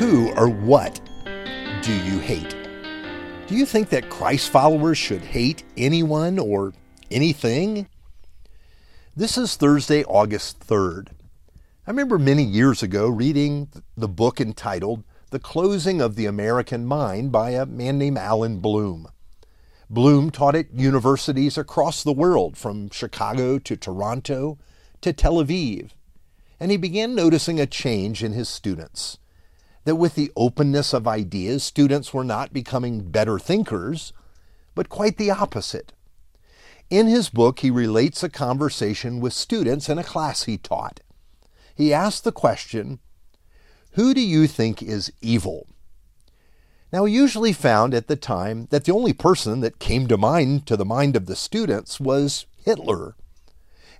Who or what do you hate? Do you think that Christ followers should hate anyone or anything? This is Thursday, August 3rd. I remember many years ago reading the book entitled The Closing of the American Mind by a man named Allan Bloom. Bloom taught at universities across the world, from Chicago to Toronto to Tel Aviv, and he began noticing a change in his students. That with the openness of ideas, students were not becoming better thinkers, but quite the opposite. In his book, he relates a conversation with students in a class he taught. He asked the question, Who do you think is evil? Now, he usually found at the time that the only person that came to mind to the mind of the students was Hitler.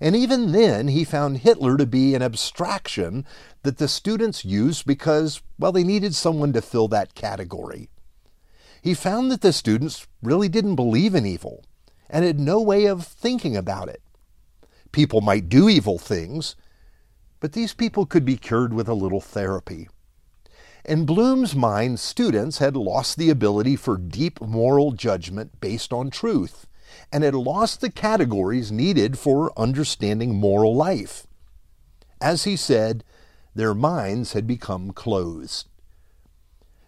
And even then, he found Hitler to be an abstraction that the students used because, well, they needed someone to fill that category. He found that the students really didn't believe in evil and had no way of thinking about it. People might do evil things, but these people could be cured with a little therapy. In Bloom's mind, students had lost the ability for deep moral judgment based on truth and had lost the categories needed for understanding moral life. As he said, their minds had become closed.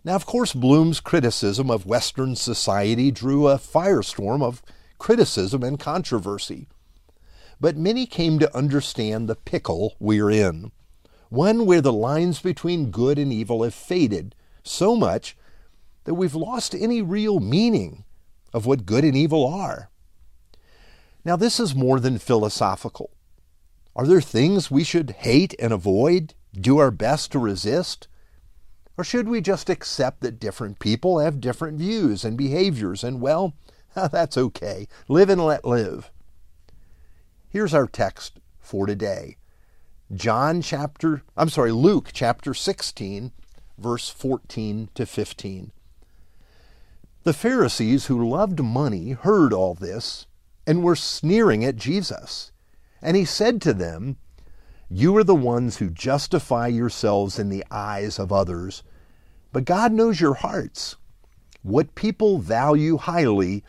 Now, of course, Bloom's criticism of Western society drew a firestorm of criticism and controversy. But many came to understand the pickle we're in, one where the lines between good and evil have faded so much that we've lost any real meaning of what good and evil are. Now, this is more than philosophical. Are there things we should hate and avoid, do our best to resist? Or should we just accept that different people have different views and behaviors and, well, that's okay. Live and let live. Here's our text for today John chapter, I'm sorry, Luke chapter 16, verse 14 to 15. The Pharisees who loved money heard all this and were sneering at Jesus. And he said to them, You are the ones who justify yourselves in the eyes of others, but God knows your hearts. What people value highly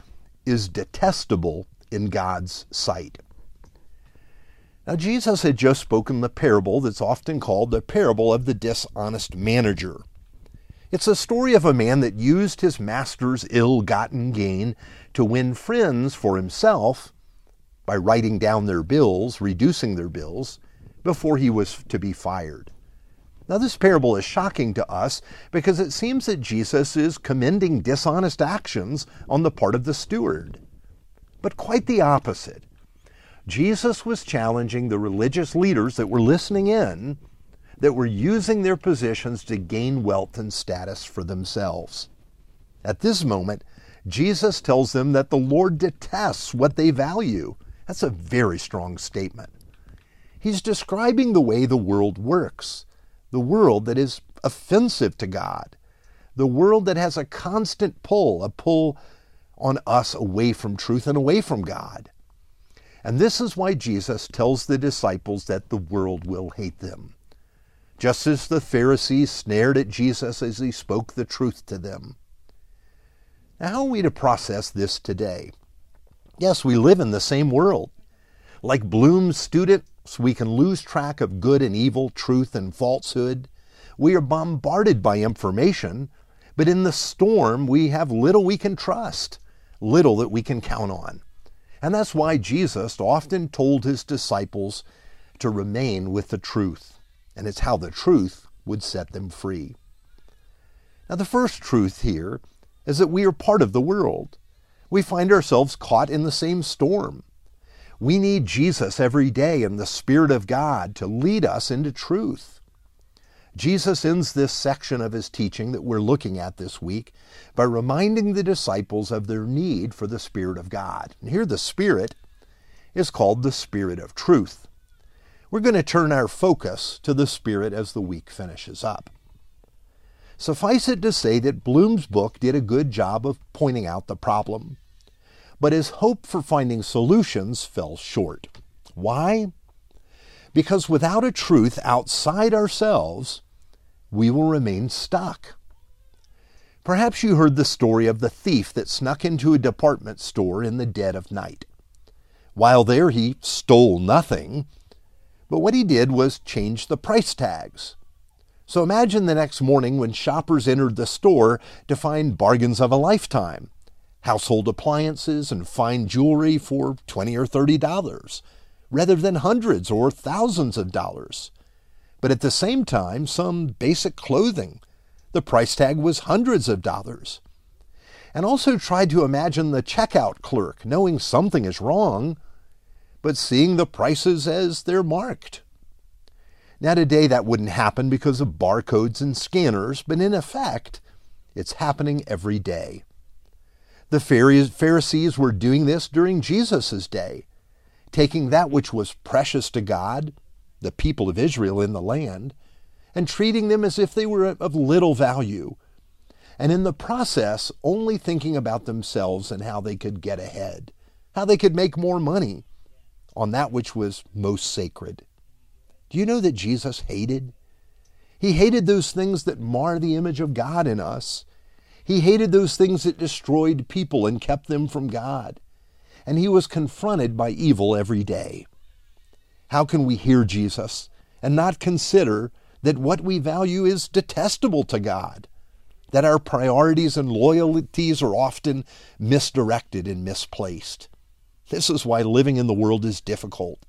is detestable in God's sight. Now, Jesus had just spoken the parable that's often called the parable of the dishonest manager. It's a story of a man that used his master's ill gotten gain to win friends for himself by writing down their bills, reducing their bills, before he was to be fired. Now, this parable is shocking to us because it seems that Jesus is commending dishonest actions on the part of the steward. But quite the opposite. Jesus was challenging the religious leaders that were listening in that were using their positions to gain wealth and status for themselves. At this moment, Jesus tells them that the Lord detests what they value. That's a very strong statement. He's describing the way the world works, the world that is offensive to God, the world that has a constant pull, a pull on us away from truth and away from God. And this is why Jesus tells the disciples that the world will hate them just as the Pharisees snared at Jesus as he spoke the truth to them. Now, how are we to process this today? Yes, we live in the same world. Like Bloom's students, we can lose track of good and evil, truth and falsehood. We are bombarded by information, but in the storm, we have little we can trust, little that we can count on. And that's why Jesus often told his disciples to remain with the truth and it's how the truth would set them free. Now, the first truth here is that we are part of the world. We find ourselves caught in the same storm. We need Jesus every day and the Spirit of God to lead us into truth. Jesus ends this section of his teaching that we're looking at this week by reminding the disciples of their need for the Spirit of God. And here, the Spirit is called the Spirit of truth. We're going to turn our focus to the Spirit as the week finishes up. Suffice it to say that Bloom's book did a good job of pointing out the problem, but his hope for finding solutions fell short. Why? Because without a truth outside ourselves, we will remain stuck. Perhaps you heard the story of the thief that snuck into a department store in the dead of night. While there, he stole nothing, but what he did was change the price tags. So imagine the next morning when shoppers entered the store to find bargains of a lifetime household appliances and fine jewelry for 20 or 30 dollars rather than hundreds or thousands of dollars. But at the same time, some basic clothing the price tag was hundreds of dollars. And also try to imagine the checkout clerk knowing something is wrong, but seeing the prices as they're marked. Now, today that wouldn't happen because of barcodes and scanners, but in effect, it's happening every day. The Pharisees were doing this during Jesus' day, taking that which was precious to God, the people of Israel in the land, and treating them as if they were of little value, and in the process only thinking about themselves and how they could get ahead, how they could make more money on that which was most sacred. Do you know that Jesus hated? He hated those things that mar the image of God in us. He hated those things that destroyed people and kept them from God. And he was confronted by evil every day. How can we hear Jesus and not consider that what we value is detestable to God, that our priorities and loyalties are often misdirected and misplaced. This is why living in the world is difficult.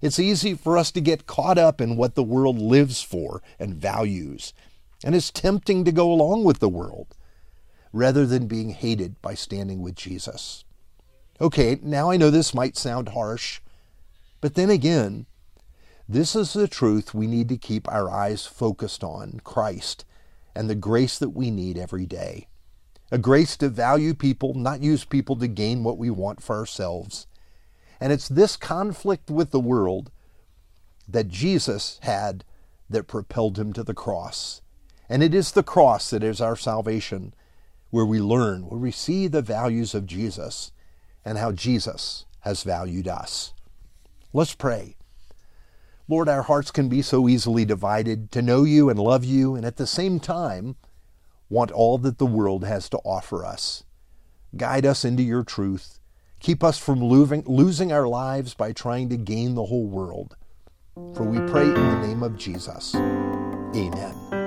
It's easy for us to get caught up in what the world lives for and values, and it's tempting to go along with the world rather than being hated by standing with Jesus. Okay, now I know this might sound harsh, but then again, this is the truth we need to keep our eyes focused on Christ and the grace that we need every day. A grace to value people, not use people to gain what we want for ourselves. And it's this conflict with the world that Jesus had that propelled him to the cross. And it is the cross that is our salvation, where we learn, where we see the values of Jesus and how Jesus has valued us. Let's pray. Lord, our hearts can be so easily divided to know you and love you, and at the same time, want all that the world has to offer us. Guide us into your truth. Keep us from losing our lives by trying to gain the whole world. For we pray in the name of Jesus. Amen.